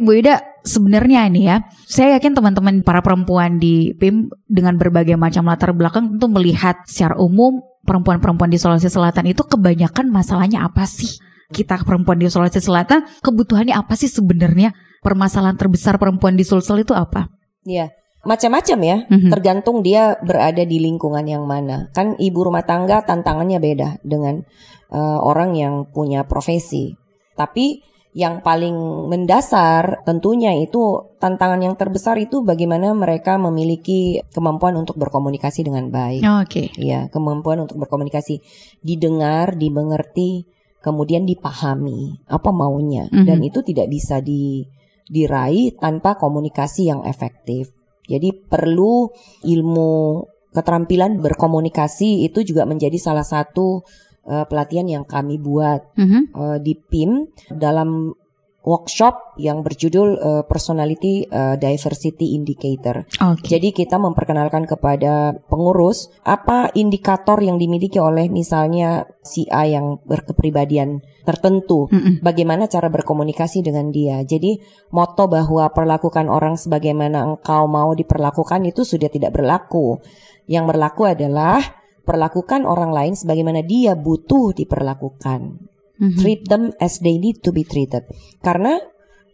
Bu Ida, sebenarnya ini ya, saya yakin teman-teman para perempuan di PIM dengan berbagai macam latar belakang tentu melihat secara umum perempuan-perempuan di Sulawesi Selatan itu kebanyakan masalahnya apa sih? Kita perempuan di Sulawesi Selatan kebutuhannya apa sih sebenarnya? Permasalahan terbesar perempuan di Sulsel itu apa? Iya. Macam-macam ya, Mhm. tergantung dia berada di lingkungan yang mana. Kan ibu rumah tangga tantangannya beda dengan eh, orang yang punya profesi. Tapi yang paling mendasar tentunya itu tantangan yang terbesar itu bagaimana mereka memiliki kemampuan untuk berkomunikasi dengan baik. Oke. Iya, kemampuan untuk berkomunikasi, didengar, dimengerti, kemudian dipahami apa maunya Mhm. dan itu tidak bisa di diraih tanpa komunikasi yang efektif. Jadi perlu ilmu keterampilan berkomunikasi itu juga menjadi salah satu eh, pelatihan yang kami buat Mhm. eh, di PIM dalam workshop yang berjudul eh, Personality eh, Diversity Indicator. Oke. Jadi kita memperkenalkan kepada pengurus apa indikator yang dimiliki oleh misalnya si A yang berkepribadian tertentu. Mm-mm. Bagaimana cara berkomunikasi dengan dia. Jadi moto bahwa perlakukan orang sebagaimana engkau mau diperlakukan itu sudah tidak berlaku. Yang berlaku adalah perlakukan orang lain sebagaimana dia butuh diperlakukan. Mhm. Treat them as they need to be treated. Karena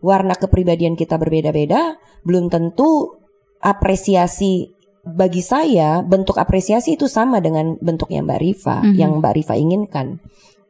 warna kepribadian kita berbeda-beda, belum tentu apresiasi bagi saya bentuk apresiasi itu sama dengan bentuknya Mbak Rifa Mhm. yang Mbak Rifa inginkan.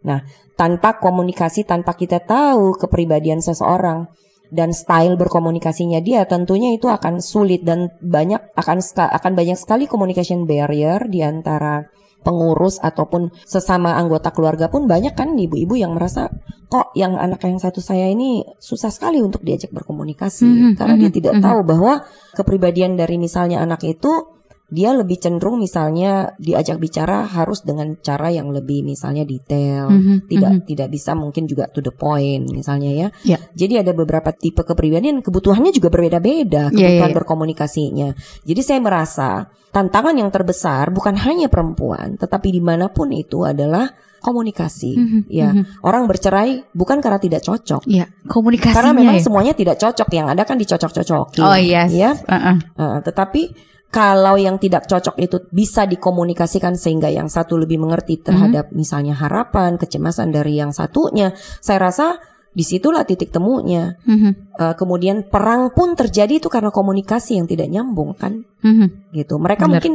Nah, tanpa komunikasi, tanpa kita tahu kepribadian seseorang dan style berkomunikasinya dia, tentunya itu akan sulit dan banyak akan akan banyak sekali communication barrier di antara pengurus ataupun sesama anggota keluarga pun banyak kan ibu-ibu yang merasa kok yang anak yang satu saya ini susah sekali untuk diajak berkomunikasi Mhm, karena dia mhm, tidak mhm. tahu bahwa kepribadian dari misalnya anak itu dia lebih cenderung misalnya diajak bicara harus dengan cara yang lebih misalnya detail Mhm, tidak mhm. tidak bisa mungkin juga to the point misalnya ya. Ya. Jadi ada beberapa tipe kepribadian kebutuhannya juga berbeda-beda Ya, kebutuhan ya. berkomunikasinya. Jadi saya merasa tantangan yang terbesar bukan hanya perempuan tetapi di mana pun itu adalah komunikasi. Mhm, Ya mhm. orang bercerai bukan karena tidak cocok. Ya, komunikasinya Karena memang ya. semuanya tidak cocok yang ada kan dicocok-cocokin. Oh yes. Ya. Uh-uh. Uh, tetapi kalau yang tidak cocok itu bisa dikomunikasikan sehingga yang satu lebih mengerti terhadap misalnya harapan, kecemasan dari yang satunya, saya rasa di situlah titik temunya. Mhm, Uh, kemudian perang pun terjadi itu karena komunikasi yang tidak nyambung kan, mhm. gitu. Mereka Benar. mungkin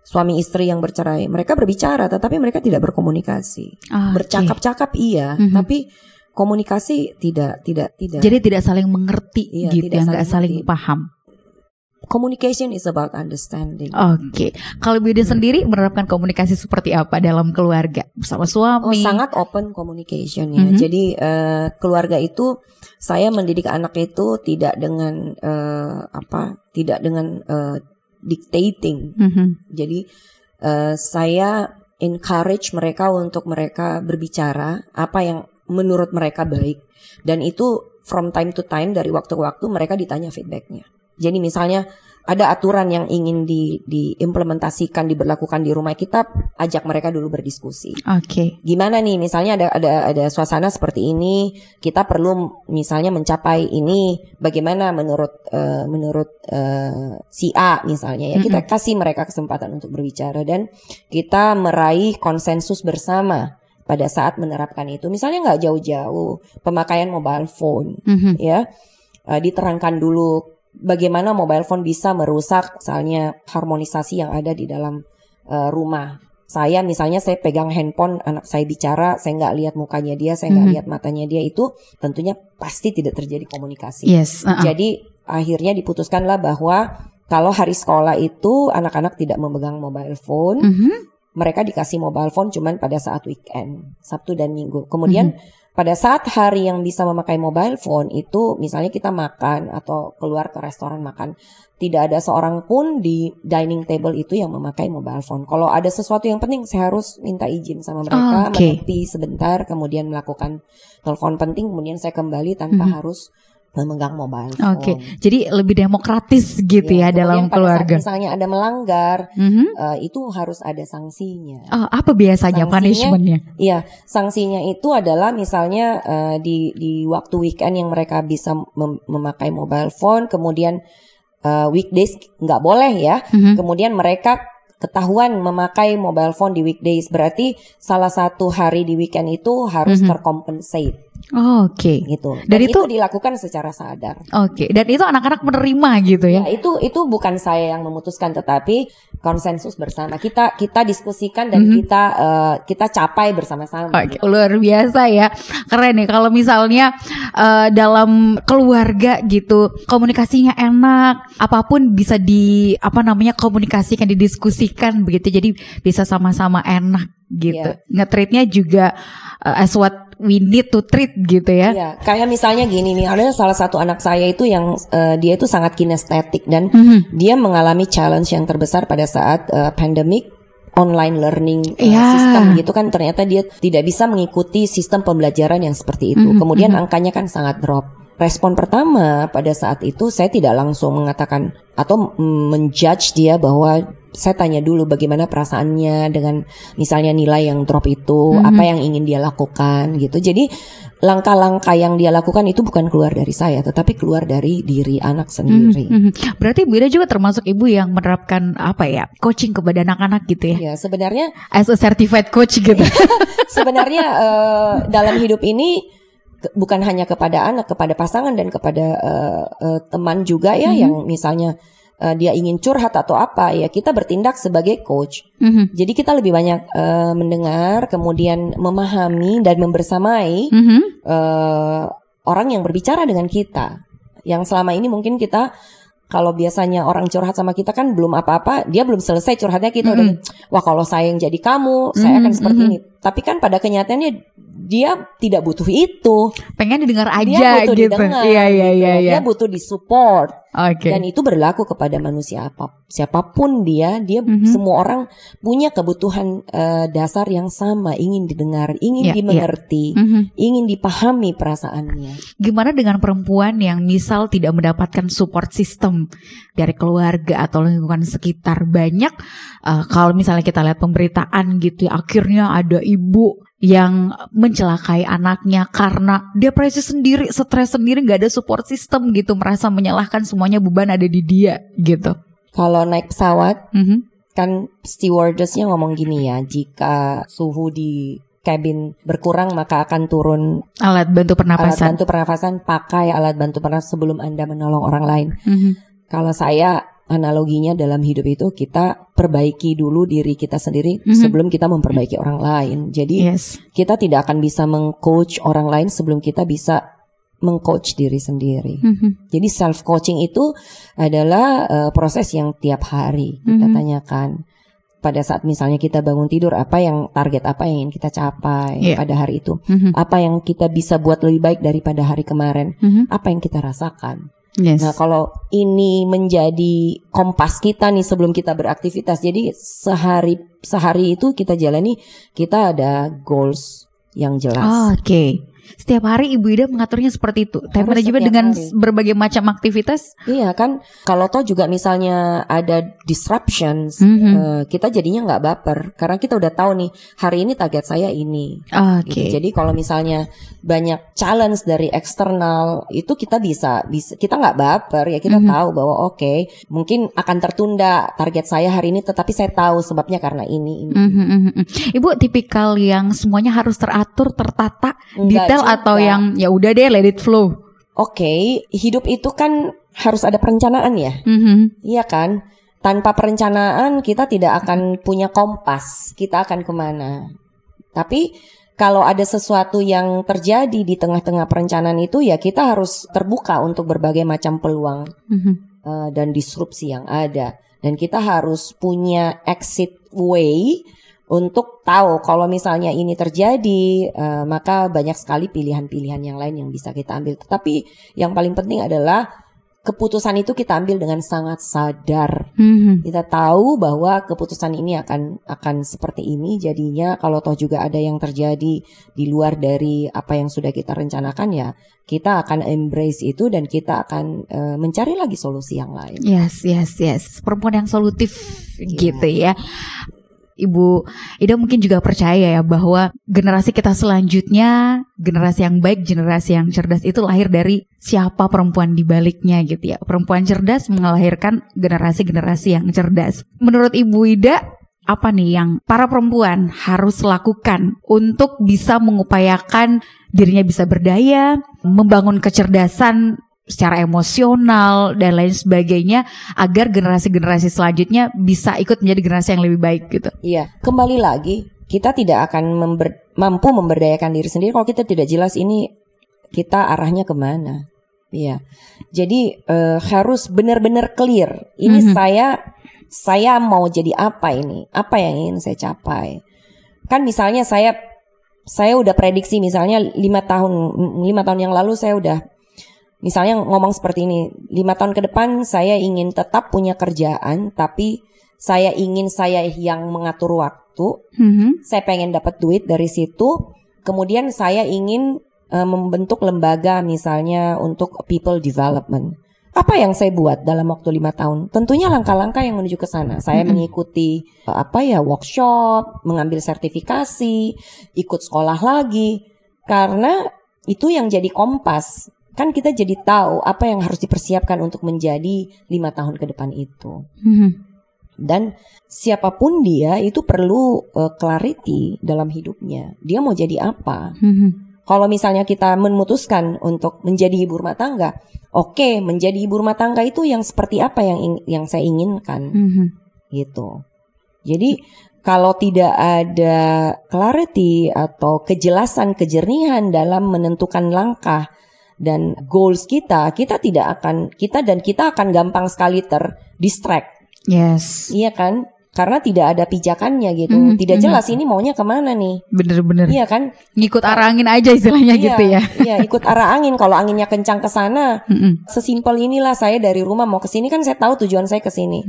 suami istri yang bercerai, mereka berbicara tetapi mereka tidak berkomunikasi. Oke. Bercakap-cakap iya, Mhm. tapi komunikasi tidak tidak tidak. Jadi tidak saling mengerti Iya, gitu tidak ya, nggak saling saling paham. Communication is about understanding. Oke, kalau Bida sendiri menerapkan komunikasi seperti apa dalam keluarga bersama Oh, suami? sangat open communication ya. Mhm. Jadi eh, keluarga itu saya mendidik anak itu tidak dengan eh, apa? Tidak dengan eh, dictating. Mhm, Jadi eh, saya encourage mereka untuk mereka berbicara apa yang menurut mereka baik dan itu from time to time dari waktu ke waktu mereka ditanya feedbacknya. Jadi misalnya ada aturan yang ingin di, diimplementasikan diberlakukan di rumah kita ajak mereka dulu berdiskusi. Oke. gimana nih? Misalnya ada ada ada suasana seperti ini kita perlu misalnya mencapai ini bagaimana menurut eh, menurut eh, si A misalnya ya. Kita kasih mereka kesempatan untuk berbicara dan kita meraih konsensus bersama pada saat menerapkan itu. Misalnya nggak jauh-jauh pemakaian mobile phone Mhm, ya. Eh, diterangkan dulu bagaimana mobile phone bisa merusak misalnya harmonisasi yang ada di dalam eh, rumah saya misalnya saya pegang handphone anak saya bicara saya nggak lihat mukanya dia saya nggak Mhm. lihat matanya dia itu tentunya pasti tidak terjadi komunikasi Yes. uh-uh. jadi akhirnya diputuskanlah bahwa kalau hari sekolah itu anak-anak tidak memegang mobile phone Mhm, mereka dikasih mobile phone cuman pada saat weekend, Sabtu dan Minggu. Kemudian pada saat hari yang bisa memakai mobile phone itu misalnya kita makan atau keluar ke restoran makan, tidak ada seorang pun di dining table itu yang memakai mobile phone. Kalau ada sesuatu yang penting saya harus minta izin sama mereka, Oke. menepi sebentar, kemudian melakukan telepon penting, kemudian saya kembali tanpa Mhm. harus memegang mobile phone. Oke, jadi lebih demokratis gitu ya, kemudian dalam pada keluarga. Saat misalnya ada melanggar, Mhm. eh, itu harus ada sanksinya. Oh, apa biasanya Sanksinya- punishmentnya? Iya, sanksinya itu adalah misalnya eh, di di waktu weekend yang mereka bisa mem- memakai mobile phone, kemudian eh, weekdays nggak boleh ya. Mhm. Kemudian mereka ketahuan memakai mobile phone di weekdays, berarti salah satu hari di weekend itu harus Mhm. tercompensate Oh, Oke, gitu. Dan itu, itu- dilakukan secara sadar. oke. Dan itu anak-anak menerima gitu ya? Ya, itu itu bukan saya yang memutuskan tetapi konsensus bersama. Kita kita diskusikan dan Mhm. kita eh, kita capai bersama-sama. Oke, luar biasa ya. Keren nih kalau misalnya eh, dalam keluarga gitu, komunikasinya enak, apa pun bisa di apa namanya komunikasikan, didiskusikan begitu. Jadi bisa sama-sama enak gitu. Iya. Nge-treatnya juga eh, as what we need to treat gitu ya. Iya, kayak misalnya gini nih, ada salah satu anak saya itu yang eh, dia itu sangat kinestetik dan Mhm. dia mengalami challenge yang terbesar pada saat eh, pandemic online learning eh, Iya. sistem gitu kan ternyata dia tidak bisa mengikuti sistem pembelajaran yang seperti itu. Mhm, Kemudian mhm. angkanya kan sangat drop. Respon pertama pada saat itu saya tidak langsung mengatakan atau mm, menjudge dia bahwa saya tanya dulu bagaimana perasaannya dengan misalnya nilai yang drop itu, Mhm. apa yang ingin dia lakukan gitu. Jadi langkah-langkah yang dia lakukan itu bukan keluar dari saya, tetapi keluar dari diri anak sendiri. Mhm, mhm. Berarti Bu Ida juga termasuk ibu yang menerapkan apa ya coaching kepada anak-anak gitu ya, Ya sebenarnya as a certified coach gitu. sebenarnya eh, dalam hidup ini ke- bukan hanya kepada anak, kepada pasangan dan kepada eh, eh, teman juga ya Mhm. yang misalnya eh, dia ingin curhat atau apa ya kita bertindak sebagai coach. Mhm, Jadi kita lebih banyak eh, mendengar, kemudian memahami dan membersamai mhm. eh, orang yang berbicara dengan kita. Yang selama ini mungkin kita kalau biasanya orang curhat sama kita kan belum apa-apa, dia belum selesai curhatnya kita udah, wah kalau saya yang jadi kamu, saya akan Mm, seperti mm. ini. Tapi kan pada kenyataannya dia tidak butuh itu. Pengen didengar Dia aja butuh gitu. didengar. Iya iya gitu. iya iya. Dia butuh disupport Oke. dan itu berlaku kepada manusia apa siapa pun dia, dia Mhm. semua orang punya kebutuhan eh, dasar yang sama, ingin didengar, ingin Iya, iya. dimengerti, Mhm. ingin dipahami perasaannya. Gimana dengan perempuan yang misal tidak mendapatkan support system dari keluarga atau lingkungan sekitar banyak eh, kalau misalnya kita lihat pemberitaan gitu ya akhirnya ada ibu yang mencelakai anaknya karena depresi sendiri, stres sendiri, nggak ada support system gitu, merasa menyalahkan semuanya beban ada di dia gitu. Kalau naik pesawat Mhm. kan stewardessnya ngomong gini ya, jika suhu di cabin berkurang maka akan turun Alat bantu alat pernapasan. bantu pernafasan, pakai alat bantu pernafasan sebelum Anda menolong orang lain. Mhm. Kalau saya analoginya dalam hidup itu kita perbaiki dulu diri kita sendiri Mhm. sebelum kita memperbaiki orang lain. Jadi Yes. kita tidak akan bisa mengcoach orang lain sebelum kita bisa mengcoach diri sendiri. Mhm. Jadi self coaching itu adalah eh, proses yang tiap hari kita Mhm. tanyakan. Pada saat misalnya kita bangun tidur apa yang target apa yang ingin kita capai Iya. pada hari itu? Mhm. Apa yang kita bisa buat lebih baik daripada hari kemarin? Mhm. Apa yang kita rasakan? Yes. Nah, kalau ini menjadi kompas kita nih sebelum kita beraktivitas. Jadi sehari sehari itu kita jalani kita ada goals yang jelas. Oh, Oke. Setiap hari Ibu Ida mengaturnya seperti itu. Time management dengan hari. berbagai macam aktivitas. Iya kan, kalau toh juga misalnya ada disruptions, Mhm. eh, kita jadinya nggak baper karena kita udah tahu nih hari ini target saya ini. Oke. Gitu. Jadi kalau misalnya banyak challenge dari eksternal itu kita bisa bisa kita nggak baper ya kita Mhm. tahu bahwa oke mungkin akan tertunda target saya hari ini tetapi saya tahu sebabnya karena ini ini. Mhm, mhm. Ibu tipikal yang semuanya harus teratur, tertata, Enggak detail juga. atau yang ya udah deh let it flow. Oke, hidup itu kan harus ada perencanaan ya. Mhm. Iya kan? Tanpa perencanaan kita tidak akan punya kompas. Kita akan ke mana? Tapi kalau ada sesuatu yang terjadi di tengah-tengah perencanaan itu ya kita harus terbuka untuk berbagai macam peluang Mhm. eh, dan disrupsi yang ada. Dan kita harus punya exit way untuk tahu kalau misalnya ini terjadi eh, maka banyak sekali pilihan-pilihan yang lain yang bisa kita ambil. Tetapi yang paling penting adalah keputusan itu kita ambil dengan sangat sadar. Mhm. Kita tahu bahwa keputusan ini akan akan seperti ini jadinya kalau toh juga ada yang terjadi di luar dari apa yang sudah kita rencanakan ya kita akan embrace itu dan kita akan eh, mencari lagi solusi yang lain. Yes, yes, yes. Perempuan yang solutif Iya. gitu ya. Ibu Ida mungkin juga percaya ya bahwa generasi kita selanjutnya, generasi yang baik, generasi yang cerdas itu lahir dari siapa perempuan di baliknya gitu ya. Perempuan cerdas melahirkan generasi-generasi yang cerdas. Menurut Ibu Ida, apa nih yang para perempuan harus lakukan untuk bisa mengupayakan dirinya bisa berdaya, membangun kecerdasan secara emosional dan lain sebagainya agar generasi-generasi selanjutnya bisa ikut menjadi generasi yang lebih baik gitu. Iya, kembali lagi kita tidak akan member- mampu memberdayakan diri sendiri kalau kita tidak jelas ini kita arahnya ke mana. Iya, jadi eh, harus benar-benar clear. Ini Mhm. saya saya mau jadi apa ini? Apa yang ingin saya capai? Kan misalnya saya saya udah prediksi misalnya lima tahun lima tahun yang lalu saya udah misalnya ngomong seperti ini lima tahun ke depan saya ingin tetap punya kerjaan tapi saya ingin saya yang mengatur waktu. Mhm. saya pengen dapat duit dari situ. Kemudian saya ingin eh, membentuk lembaga misalnya untuk people development. Apa yang saya buat dalam waktu lima tahun? Tentunya langkah-langkah yang menuju ke sana. Saya Mm-mm. mengikuti eh, apa ya workshop mengambil sertifikasi ikut sekolah lagi. Karena itu yang jadi kompas kan kita jadi tahu apa yang harus dipersiapkan untuk menjadi lima tahun ke depan itu Mhm. dan siapa pun dia itu perlu eh, clarity dalam hidupnya dia mau jadi apa Mhm. kalau misalnya kita memutuskan untuk menjadi ibu rumah tangga oke menjadi ibu rumah tangga itu yang seperti apa yang yang saya inginkan Mhm. gitu. Jadi kalau tidak ada clarity atau kejelasan kejernihan dalam menentukan langkah dan goals kita, kita tidak akan kita dan kita akan gampang sekali terdistract, Yes, iya kan? Karena tidak ada pijakannya gitu, Mhm, tidak mhm. jelas ini maunya ke mana nih, bener-bener iya kan? ngikut arah angin aja istilahnya Iya, gitu ya. Iya, ikut arah angin. Kalau anginnya kencang ke sana, sesimpel inilah saya dari rumah mau ke sini kan saya tahu tujuan saya ke sini.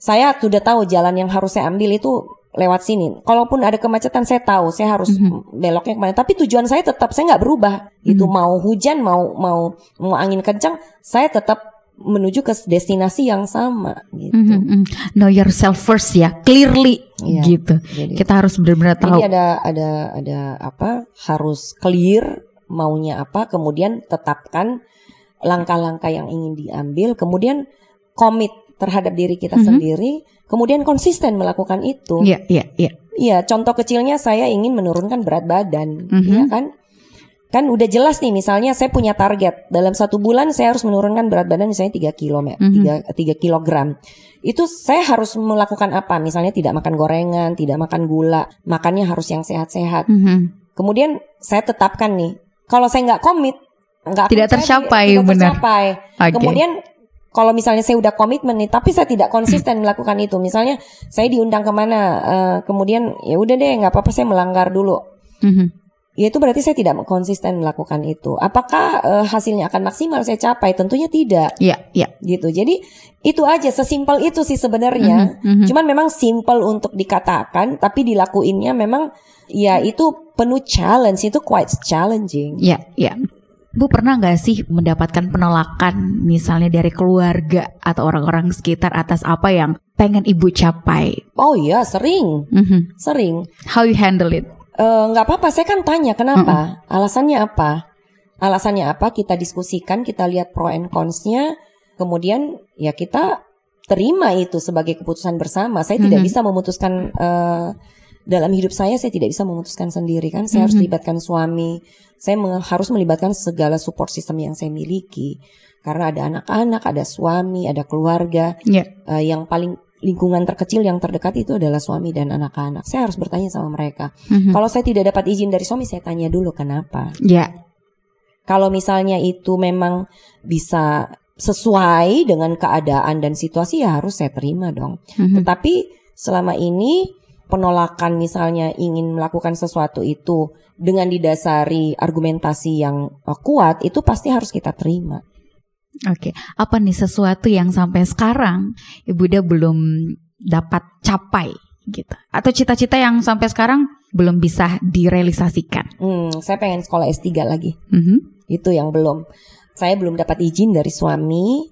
Saya sudah tahu jalan yang harus saya ambil itu lewat sini. Kalaupun ada kemacetan saya tahu saya harus Mhm. beloknya ke mana. Tapi tujuan saya tetap saya nggak berubah. Itu Mhm. mau hujan mau mau mau angin kencang, saya tetap menuju ke destinasi yang sama gitu. Mhm, mhm. Know yourself first ya, clearly Iya. gitu. Jadi, Kita harus benar-benar tahu. jadi ada ada ada apa? Harus clear maunya apa, kemudian tetapkan langkah-langkah yang ingin diambil, kemudian komit terhadap diri kita Mhm. sendiri, kemudian konsisten melakukan itu. Iya, iya, iya. Iya, contoh kecilnya saya ingin menurunkan berat badan, Mhm. iya kan? Kan udah jelas nih, misalnya saya punya target dalam satu bulan saya harus menurunkan berat badan misalnya 3 kilo, Mhm. 3, 3 kilogram. Itu saya harus melakukan apa? Misalnya tidak makan gorengan, tidak makan gula, makannya harus yang sehat-sehat. Mhm. Kemudian saya tetapkan nih, kalau saya nggak komit, nggak Tidak tercapai, tidak benar. tercapai. Oke. Kemudian kalau misalnya saya udah komitmen nih, tapi saya tidak konsisten melakukan itu. Misalnya saya diundang ke mana, eh, kemudian ya udah deh nggak apa-apa saya melanggar dulu. Mhm. Ya itu berarti saya tidak konsisten melakukan itu. Apakah eh, hasilnya akan maksimal saya capai? Tentunya tidak, Iya, iya. gitu. Jadi itu aja sesimpel itu sih sebenarnya. Mhm, mhm. Cuman memang simple untuk dikatakan, tapi dilakuinnya memang ya itu penuh challenge, itu quite challenging. Iya, iya. Bu pernah nggak sih mendapatkan penolakan misalnya dari keluarga atau orang-orang sekitar atas apa yang pengen ibu capai? Oh iya, sering, Mhm. sering. How you handle it? Eh, nggak apa-apa, saya kan tanya kenapa, alasannya apa, alasannya apa, kita diskusikan, kita lihat pro and cons-nya, kemudian ya kita terima itu sebagai keputusan bersama. Saya tidak Mhm. bisa memutuskan eh, dalam hidup saya, saya tidak bisa memutuskan sendiri kan. Saya harus Mhm. libatkan suami, saya me- harus melibatkan segala support system yang saya miliki. Karena ada anak-anak, ada suami, ada keluarga. Iya. Eh, yang paling lingkungan terkecil yang terdekat itu adalah suami dan anak-anak. Saya harus bertanya sama mereka. Mhm. Kalau saya tidak dapat izin dari suami, saya tanya dulu kenapa. Iya. Kalau misalnya itu memang bisa sesuai dengan keadaan dan situasi, ya harus saya terima dong. Mhm. Tetapi selama ini penolakan misalnya ingin melakukan sesuatu itu dengan didasari argumentasi yang eh, kuat, itu pasti harus kita terima. Oke, apa nih sesuatu yang sampai sekarang Ibu Ida belum dapat capai gitu? Atau cita-cita yang sampai sekarang belum bisa direalisasikan? Hmm, saya pengen sekolah S3 lagi. Mhm. Itu yang belum. Saya belum dapat izin dari suami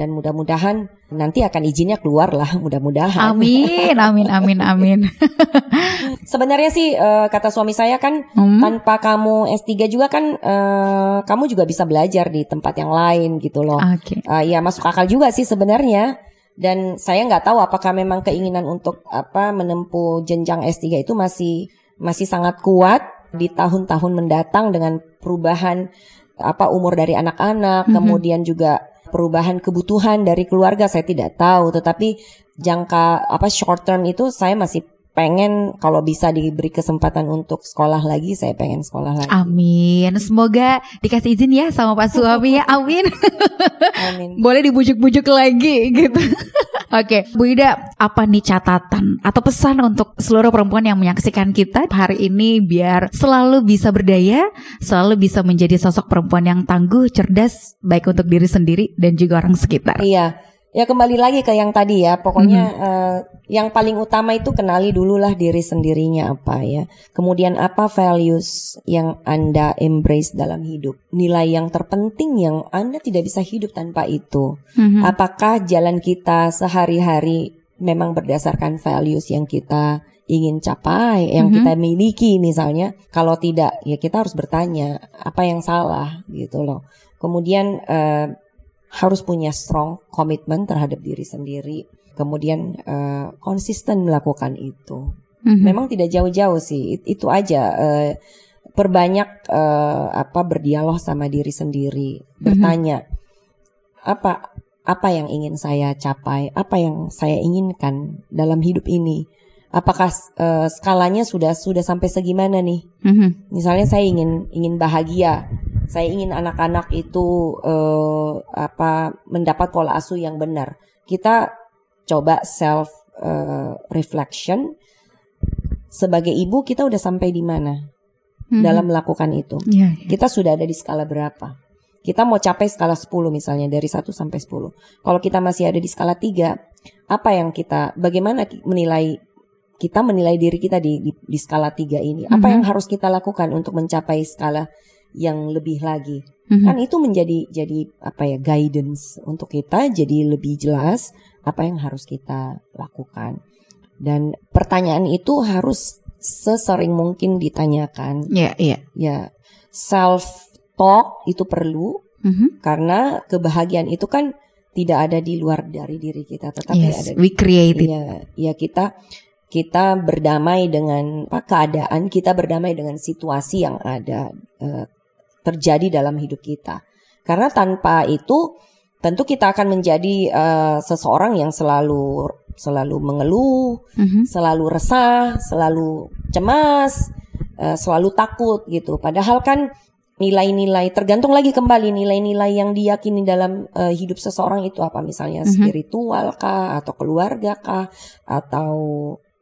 dan mudah-mudahan nanti akan izinnya keluar lah, mudah-mudahan. Amin, amin, amin, amin. Sebenarnya sih eh, kata suami saya kan Hmm? tanpa kamu S3 juga kan eh, kamu juga bisa belajar di tempat yang lain gitu loh. Oke. Ah, ya masuk akal juga sih sebenarnya. Dan saya nggak tahu apakah memang keinginan untuk apa menempuh jenjang S3 itu masih masih sangat kuat di tahun-tahun mendatang dengan perubahan apa umur dari anak-anak, Mhm. kemudian juga perubahan kebutuhan dari keluarga saya tidak tahu, tetapi jangka apa short term itu saya masih pengen kalau bisa diberi kesempatan untuk sekolah lagi, saya pengen sekolah lagi. Amin. Semoga dikasih izin ya sama Pak suami ya. Amin. Amin. Boleh dibujuk-bujuk lagi gitu. Oke, Bu Ida, apa nih catatan atau pesan untuk seluruh perempuan yang menyaksikan kita hari ini biar selalu bisa berdaya, selalu bisa menjadi sosok perempuan yang tangguh, cerdas, baik untuk diri sendiri dan juga orang sekitar. Iya, ya kembali lagi ke yang tadi ya. Pokoknya eh, yang paling utama itu kenali dululah diri sendirinya apa ya. Kemudian apa values yang Anda embrace dalam hidup. Nilai yang terpenting yang Anda tidak bisa hidup tanpa itu. Mhm. Apakah jalan kita sehari-hari memang berdasarkan values yang kita ingin capai, yang Mhm. kita miliki misalnya. Kalau tidak, ya kita harus bertanya apa yang salah gitu loh. Kemudian eh, harus punya strong komitmen terhadap diri sendiri. Kemudian eh, konsisten melakukan itu. Mhm. Memang tidak jauh-jauh sih, It- itu aja. eh, perbanyak eh, apa berdialog sama diri sendiri, bertanya apa apa yang ingin saya capai, apa yang saya inginkan dalam hidup ini. Apakah eh, skalanya sudah sudah sampai segimana nih? Mhm. Misalnya saya ingin ingin bahagia, saya ingin anak-anak itu eh, apa mendapat pola asuh yang benar. Kita coba self eh, reflection sebagai ibu kita udah sampai di mana Mhm. dalam melakukan itu. Iya, iya. Kita sudah ada di skala berapa? Kita mau capai skala 10 misalnya dari 1 sampai 10. Kalau kita masih ada di skala 3, apa yang kita bagaimana menilai kita menilai diri kita di di, di skala 3 ini? Apa Mhm. yang harus kita lakukan untuk mencapai skala yang lebih lagi? Mhm. Kan itu menjadi jadi apa ya guidance untuk kita jadi lebih jelas apa yang harus kita lakukan. Dan pertanyaan itu harus sesering mungkin ditanyakan Iya, iya. ya self talk itu perlu Mhm. karena kebahagiaan itu kan tidak ada di luar dari diri kita tetapi Yes, ada we create it. ya ya kita kita berdamai dengan apa keadaan kita berdamai dengan situasi yang ada eh, terjadi dalam hidup kita karena tanpa itu tentu kita akan menjadi eh, seseorang yang selalu selalu mengeluh Mhm. selalu resah, selalu cemas, eh, selalu takut gitu. Padahal kan nilai-nilai tergantung lagi kembali nilai-nilai yang diyakini dalam eh, hidup seseorang itu apa misalnya Mhm. spiritual kah atau keluarga kah atau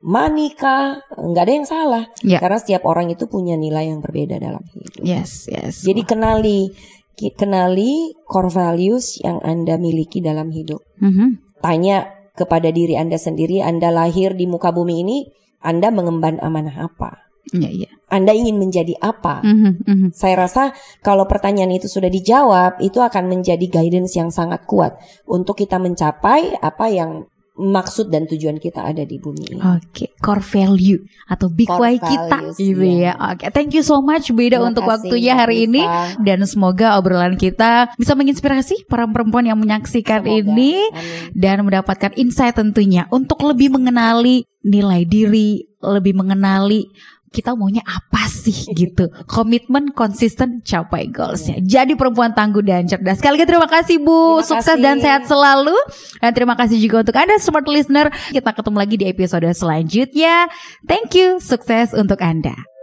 money kah nggak ada yang salah Ya. karena setiap orang itu punya nilai yang berbeda dalam hidup. Yes, yes. Jadi kenali kenali core values yang Anda miliki dalam hidup Mhm. tanya kepada diri Anda sendiri, Anda lahir di muka bumi ini, Anda mengemban amanah apa? Iya, iya. Anda ingin menjadi apa? Mhm, mhm. Saya rasa kalau pertanyaan itu sudah dijawab, itu akan menjadi guidance yang sangat kuat untuk kita mencapai apa yang maksud dan tujuan kita ada di bumi ini. Oke, core value atau big Core why kita values, gitu iya. ya. Oke, thank you so much Beda Terima untuk kasih, waktunya hari ini Nisa. dan semoga obrolan kita bisa menginspirasi para perempuan yang menyaksikan Semoga. ini Amin. dan mendapatkan insight tentunya untuk lebih mengenali nilai diri, lebih mengenali kita maunya apa sih gitu. Komitmen konsisten capai goalsnya. Jadi perempuan tangguh dan cerdas. Sekali lagi terima kasih Bu. Terima Sukses kasih. dan sehat selalu. Dan terima kasih juga untuk Anda smart listener. Kita ketemu lagi di episode selanjutnya. Thank you. Sukses untuk Anda.